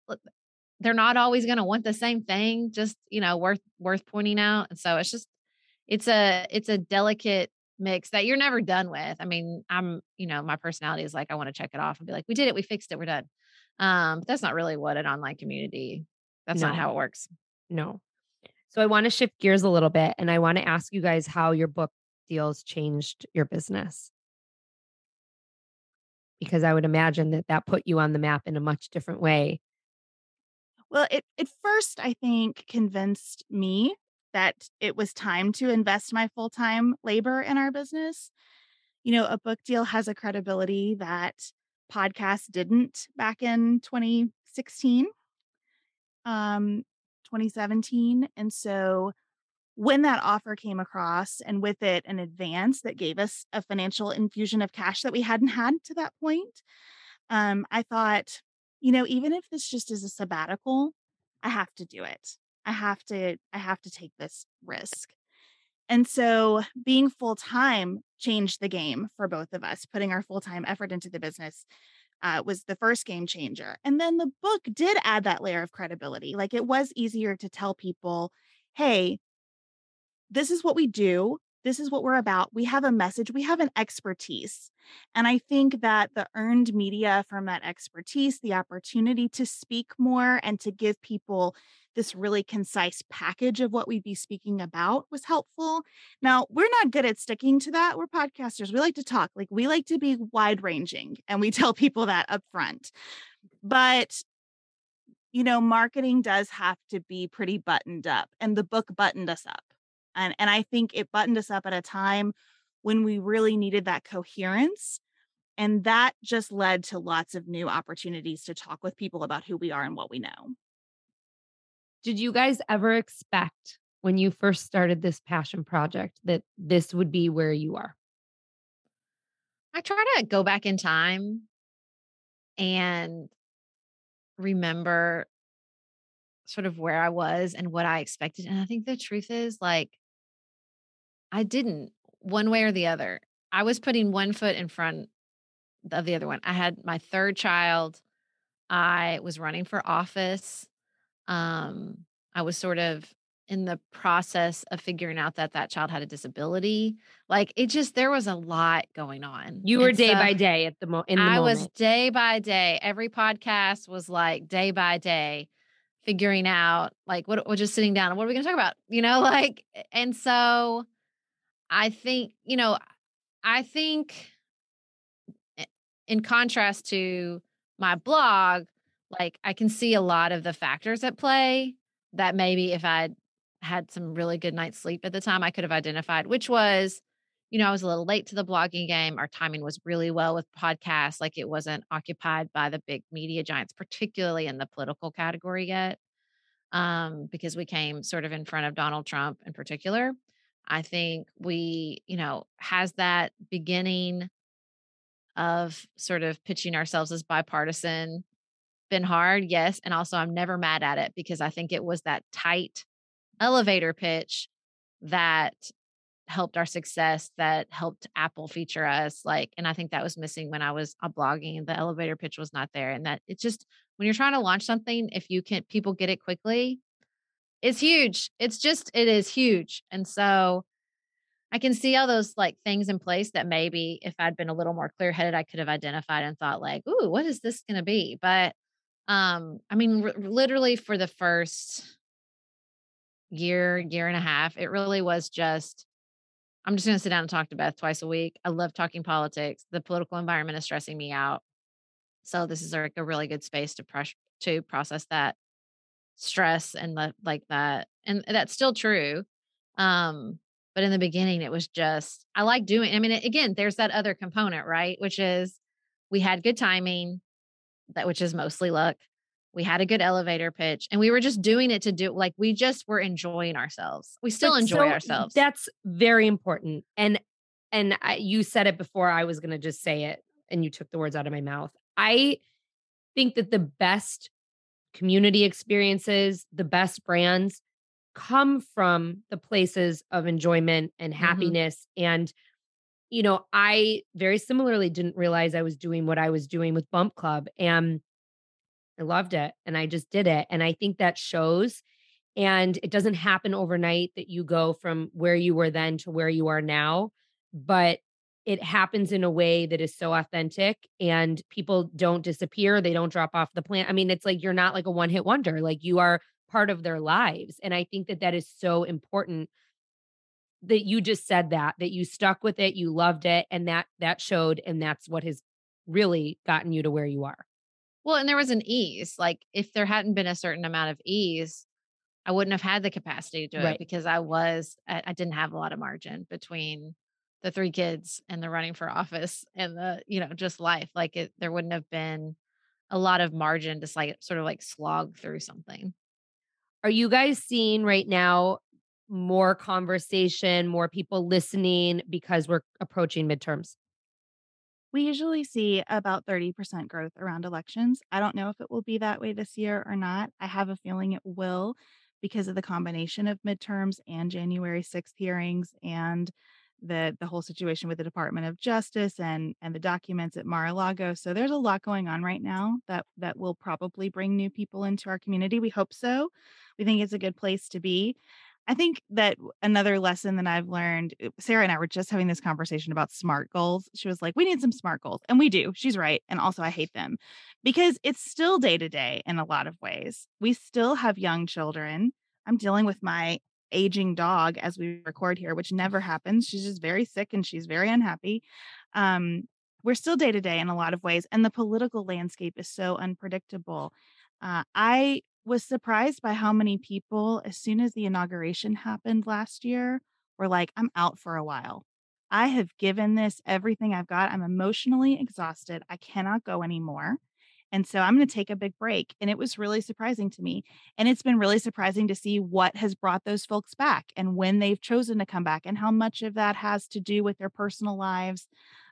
they're not always going to want the same thing, just, you know, worth, worth pointing out. And so it's just, it's a, it's a delicate mix that you're never done with. I mean, I'm, you know, my personality is like, I want to check it off and be like, we did it, we fixed it, we're done. Um, but that's not really what an online community that's no. not how it works. No. So I want to shift gears a little bit and I want to ask you guys how your book deals changed your business. Because I would imagine that that put you on the map in a much different way. Well, it at first I think convinced me that it was time to invest my full-time labor in our business. You know, a book deal has a credibility that podcasts didn't back in 2016 um 2017 and so when that offer came across and with it an advance that gave us a financial infusion of cash that we hadn't had to that point um i thought you know even if this just is a sabbatical i have to do it i have to i have to take this risk and so being full time changed the game for both of us putting our full time effort into the business uh, was the first game changer. And then the book did add that layer of credibility. Like it was easier to tell people, hey, this is what we do. This is what we're about. We have a message, we have an expertise. And I think that the earned media from that expertise, the opportunity to speak more and to give people this really concise package of what we'd be speaking about was helpful. Now, we're not good at sticking to that. We're podcasters. We like to talk, like we like to be wide ranging, and we (laughs) tell people that up front. But you know, marketing does have to be pretty buttoned up, and the book buttoned us up. And, and I think it buttoned us up at a time when we really needed that coherence. And that just led to lots of new opportunities to talk with people about who we are and what we know. Did you guys ever expect when you first started this passion project that this would be where you are? I try to go back in time and remember sort of where I was and what I expected. And I think the truth is like, I didn't one way or the other. I was putting one foot in front of the other one. I had my third child. I was running for office um, I was sort of in the process of figuring out that that child had a disability. Like it just there was a lot going on. You were and day so by day at the, mo- in the I moment. was day by day. Every podcast was like day by day figuring out like what we're just sitting down what are we going to talk about? You know, (laughs) like and so I think, you know, I think eh, in contrast to my blog, like I can see a lot of the factors at play that maybe if I'd had some really good night's sleep at the time, I could have identified, which was, you know, I was a little late to the blogging game. Our timing was really well with podcasts. Like it wasn't occupied by the big media giants, particularly in the political category yet, um, because we came sort of in front of Donald Trump in particular. I think we, you know, has that beginning of sort of pitching ourselves as bipartisan been hard, yes. And also, I'm never mad at it because I think it was that tight elevator pitch that helped our success, that helped Apple feature us. Like, and I think that was missing when I was uh, blogging. The elevator pitch was not there. And that it's just when you're trying to launch something, if you can, people get it quickly, it's huge. It's just, it is huge. And so, I can see all those like things in place that maybe if I'd been a little more clear headed, I could have identified and thought like, "Ooh, what is this going to be?" But um, I mean, r- literally for the first year, year and a half, it really was just, I'm just going to sit down and talk to Beth twice a week. I love talking politics. The political environment is stressing me out. So this is like a really good space to press to process that stress and the, like that. And that's still true. Um, but in the beginning, it was just, I like doing, I mean, again, there's that other component, right? Which is we had good timing that which is mostly luck. We had a good elevator pitch and we were just doing it to do like we just were enjoying ourselves. We still But enjoy so ourselves. That's very important. And and I, you said it before I was going to just say it and you took the words out of my mouth. I think that the best community experiences, the best brands come from the places of enjoyment and Mhm. happiness and you know, I very similarly didn't realize I was doing what I was doing with Bump Club and I loved it and I just did it and I think that shows and it doesn't happen overnight that you go from where you were then to where you are now, but it happens in a way that is so authentic and people don't disappear, they don't drop off the plant. I mean, it's like you're not like a one-hit wonder, like you are part of their lives. And I think that that is so important that you just said that that you stuck with it, you loved it and that that showed and that's what has really gotten you to where you are. well, and there was an ease. Like if there hadn't been a certain amount of ease, I wouldn't have had the capacity to do Right. it because I was I, I didn't have a lot of margin between the three kids and the running for (laughs) office and the you know just life. Like it, there wouldn't have been a lot of margin to like sort of like slog through something. Are you guys seeing right now more conversation, more people listening because we're approaching midterms? We usually see about 30% growth around elections. I don't know if it will be that way this year or not. I have a feeling it will because of the combination of midterms and January 6th hearings and the the whole situation with the Department of Justice and and the documents at Mar-a-Lago. So there's a lot going on right now that that will probably bring new people into our community. We hope so. We think it's a good place to be. I think that another lesson that I've learned, uh, Sarah and I were just having this conversation about SMART goals. She was like, we need some SMART goals. And we do. She's right. And also, I hate them because it's still day to day in a lot of ways. We still have young children. I'm dealing with my aging dog as we record here, which never happens. She's just very sick and she's very unhappy. Um, we're still day to day in a lot of ways. And the political landscape is so unpredictable. Uh, I was surprised by how many people, as soon as the inauguration happened last year, were like, I'm out for a while. I have given this everything I've got. I'm emotionally exhausted. I cannot go anymore. And so I'm going to take a big break. And it was really surprising to me. And it's been really surprising to see what has brought those folks back and when they've chosen to come back and how much of that has to do with their personal lives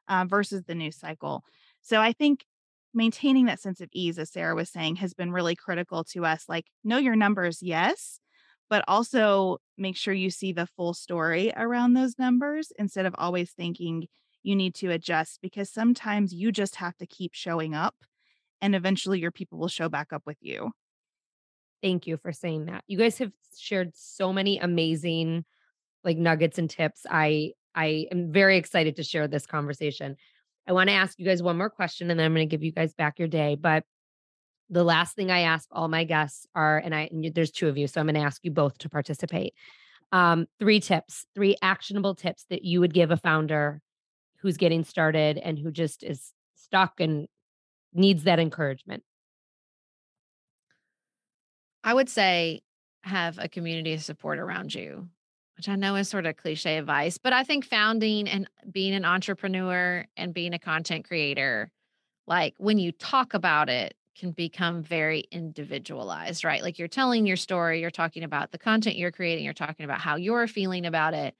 uh, versus the news cycle. So I think maintaining that sense of ease, as Sarah was saying, has been really critical to us. Like, know your numbers, yes, but also make sure you see the full story around those numbers instead of always thinking you need to adjust because sometimes you just have to keep showing up and eventually your people will show back up with you. Thank you for saying that. You guys have shared so many amazing like nuggets and tips. I I am very excited to share this conversation. I want to ask you guys one more question and then I'm going to give you guys back your day, but the last thing I ask all my guests are and I and there's two of you so I'm going to ask you both to participate. Um three tips, three actionable tips that you would give a founder who's getting started and who just is stuck and needs that encouragement. I would say have a community of support around you, which I know is sort of cliche advice, but I think founding and being an entrepreneur and being a content creator, like when you talk about it, can become very individualized, right? Like you're telling your story, you're talking about the content you're creating, you're talking about how you're feeling about it.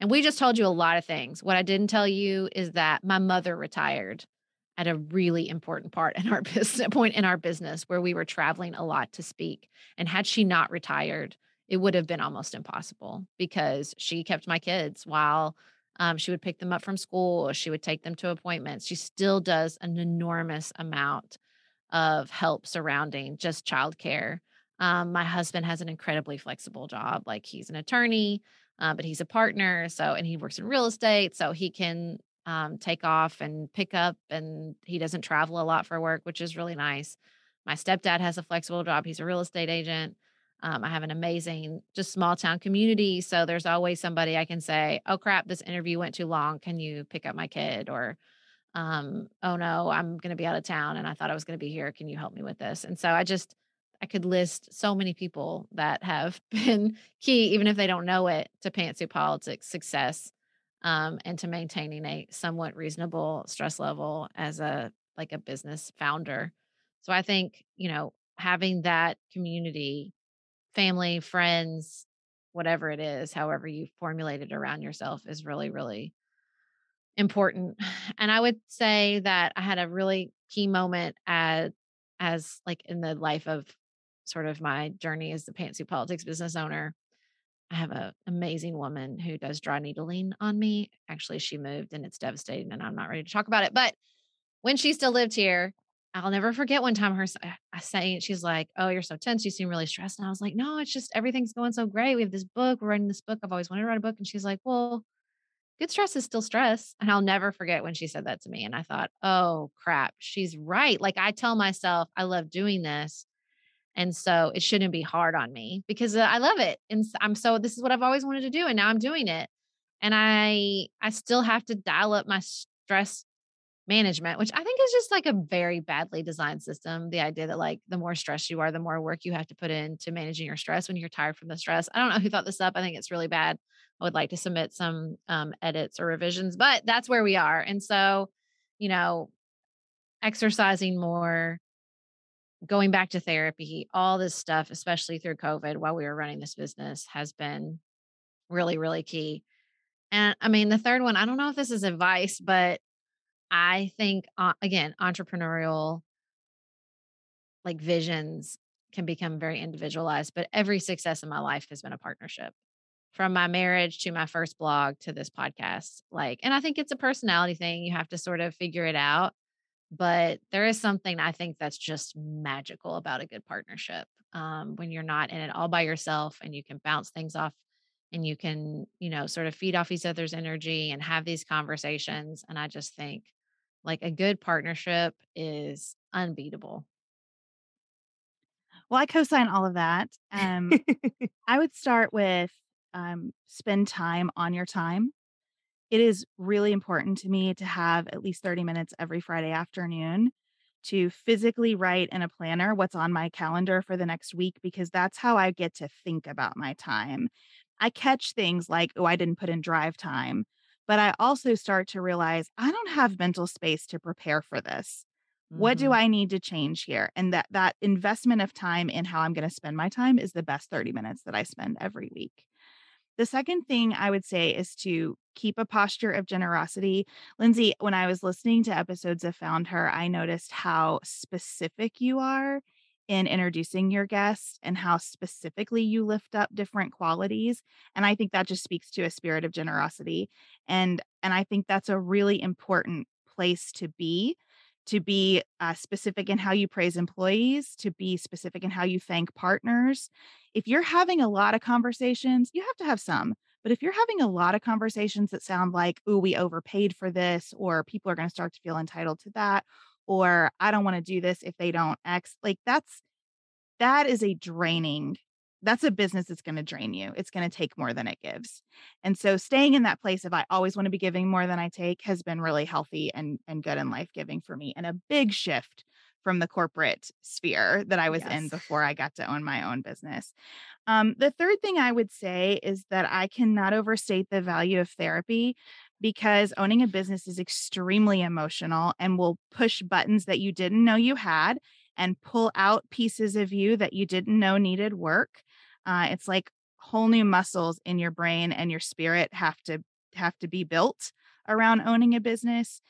And we just told you a lot of things. What I didn't tell you is that my mother retired at a really important part in our (laughs) business point in our business where we were traveling a lot to speak. And had she not retired, it would have been almost impossible because she kept my kids while um, she would pick them up from school. She would take them to appointments. She still does an enormous amount of help surrounding just childcare. Um, my husband has an incredibly flexible job. Like he's an attorney, uh, but he's a partner. So, and he works in real estate. So he can um, take off and pick up, and he doesn't travel a lot for work, which is really nice. My stepdad has a flexible job. He's a real estate agent. Um, I have an amazing, just small town community. So there's always somebody I can say, oh crap, this interview went too long. Can you pick up my kid? Or, um, oh no, I'm going to be out of town and I thought I was going to be here. Can you help me with this? And so I just, I could list so many people that have (laughs) been key, even if they don't know it, to Pantsuit Politics success um, and to maintaining a somewhat reasonable stress level as a like a business founder. So I think, you know, having that community, family, friends, whatever it is, however you formulate it around yourself is really, really important. And I would say that I had a really key moment at as like in the life of sort of my journey as the pantsuit politics business owner. I have an amazing woman who does dry needling on me. Actually, she moved and it's devastating, and I'm not ready to talk about it. But when she still lived here, I'll never forget one time her I uh, saying she's like, "Oh, you're so tense. You seem really stressed." And I was like, "No, it's just everything's going so great. We have this book. We're writing this book. I've always wanted to write a book." And she's like, "Well, good stress is still stress." And I'll never forget when she said that to me. And I thought, "Oh crap, she's right." Like I tell myself, I love doing this, and so it shouldn't be hard on me because uh, I love it, and I'm so this is what I've always wanted to do, and now I'm doing it. And I I still have to dial up my stress management, which I think is just like a very badly designed system. The idea that like the more stressed you are, the more work you have to put into managing your stress when you're tired from the stress. I don't know who thought this up. I think it's really bad. I would like to submit some um, edits or revisions, but that's where we are. And so, you know, exercising more, going back to therapy, all this stuff, especially through COVID while we were running this business, has been really, really key. And I mean, the third one, I don't know if this is advice, but I think uh, again, entrepreneurial like visions can become very individualized, but every success in my life has been a partnership. From my marriage to my first blog to this podcast. Like, and I think it's a personality thing. You have to sort of figure it out. But there is something I think that's just magical about a good partnership um, when you're not in it all by yourself and you can bounce things off and you can, you know, sort of feed off each other's energy and have these conversations. And I just think like a good partnership is unbeatable. Well, I co-sign all of that. (laughs) Um, I would start with um, spend time on your time. It is really important to me to have at least 30 minutes every Friday afternoon to physically write in a planner what's on my calendar for the next week because that's how I get to think about my time. I catch things like, oh, I didn't put in drive time. But I also start to realize I don't have mental space to prepare for this. Mm-hmm. What do mm-hmm. I need to change here? And that that investment of time in how I'm going to spend my time is the best 30 minutes that I spend every week. The second thing I would say is to keep a posture of generosity. Lindsay, when I was listening to episodes of Found Her, I noticed how specific you are in introducing your guest and how specifically you lift up different qualities and i think that just speaks to a spirit of generosity and and i think that's a really important place to be to be uh, specific in how you praise employees to be specific in how you thank partners if you're having a lot of conversations you have to have some but if you're having a lot of conversations that sound like oh we overpaid for this or people are going to start to feel entitled to that or I don't want to do this if they don't X. Like that's that is a draining that's a business that's going to drain you. It's going to take more than it gives. And so staying in that place of I always want to be giving more than I take has been really healthy and and good and life-giving for me and a big shift from the corporate sphere that I was yes. in before I got to own my own business. Um, the third thing I would say is that I cannot overstate the value of therapy because owning a business is extremely emotional and will push buttons that you didn't know you had and pull out pieces of you that you didn't know needed work. Uh, it's like whole new muscles in your brain and your spirit have to have to be built around owning a business.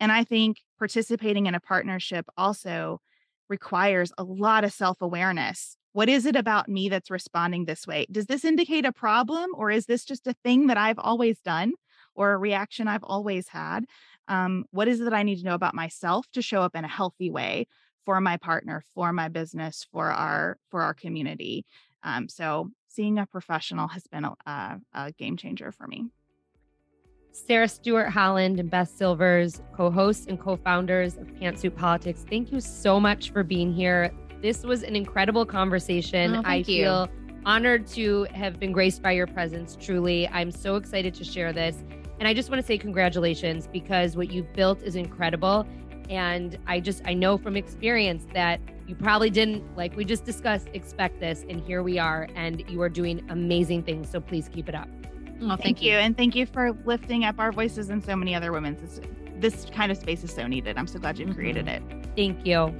And I think participating in a partnership also requires a lot of self awareness. What is it about me that's responding this way? Does this indicate a problem or is this just a thing that I've always done? or a reaction I've always had. Um, what is it that I need to know about myself to show up in a healthy way for my partner, for my business, for our for our community? Um, so seeing a professional has been a, a, a game changer for me. Sarah Stewart Holland and Beth Silvers, co hosts and co founders of Pantsuit Politics, thank you so much for being here. This was an incredible conversation. Oh, I you. feel honored to have been graced by your presence, truly. I'm so excited to share this. And I just want to say congratulations because what you've built is incredible. And I just, I know from experience that you probably didn't, like we just discussed, expect this. And here we are. And you are doing amazing things. So please keep it up. Oh, thank, thank you. you. And thank you for lifting up our voices and so many other women. This, this kind of space is so needed. I'm so glad you've mm-hmm. created it. Thank you.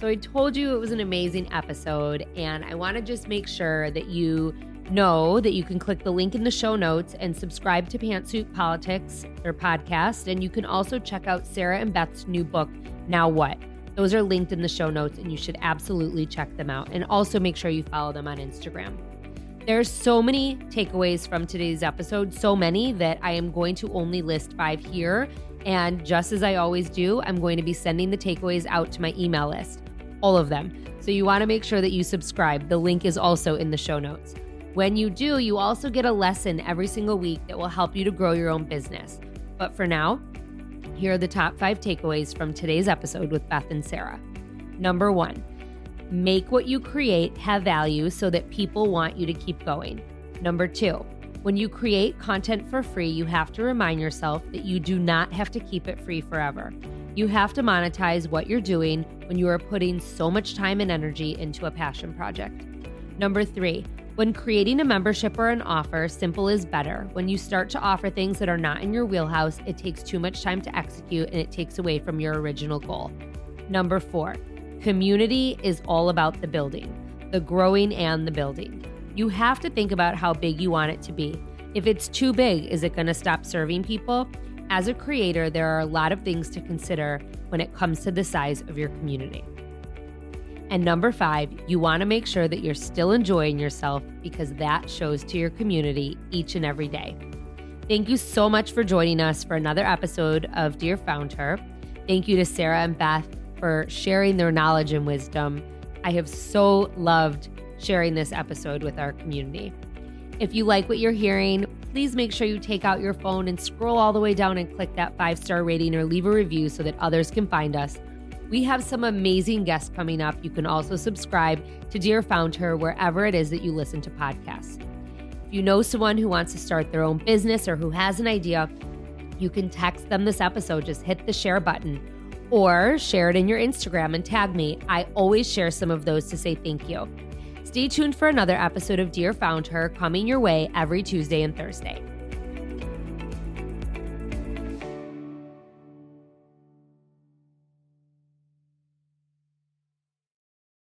So I told you it was an amazing episode, and I want to just make sure that you know that you can click the link in the show notes and subscribe to Pantsuit Politics, their podcast. And you can also check out Sarah and Beth's new book, Now What? Those are linked in the show notes, and you should absolutely check them out. And also make sure you follow them on Instagram. There's so many takeaways from today's episode, so many that I am going to only list five here. And just as I always do, I'm going to be sending the takeaways out to my email list all of them. So you want to make sure that you subscribe. The link is also in the show notes. When you do, you also get a lesson every single week that will help you to grow your own business. But for now, here are the top five takeaways from today's episode with Beth and Sarah. Number one, make what you create have value so that people want you to keep going. Number two, when you create content for free, you have to remind yourself that you do not have to keep it free forever. You have to monetize what you're doing when you are putting so much time and energy into a passion project. Number three, when creating a membership or an offer, simple is better. When you start to offer things that are not in your wheelhouse, it takes too much time to execute and it takes away from your original goal. Number four, community is all about the building, the growing and the building. You have to think about how big you want it to be. If it's too big, is it going to stop serving people? As a creator, there are a lot of things to consider when it comes to the size of your community. And number five, you want to make sure that you're still enjoying yourself because that shows to your community each and every day. Thank you so much for joining us for another episode of Dear Founder. Thank you to Sarah and Beth for sharing their knowledge and wisdom. I have so loved sharing this episode with our community. If you like what you're hearing, please make sure you take out your phone and scroll all the way down and click that five star rating or leave a review so that others can find us. We have some amazing guests coming up. You can also subscribe to Dear Founder wherever it is that you listen to podcasts. If you know someone who wants to start their own business or who has an idea, you can text them this episode. Just hit the share button or share it in your Instagram and tag me. I always share some of those to say thank you. Stay tuned for another episode of Dear Founder coming your way every Tuesday and Thursday.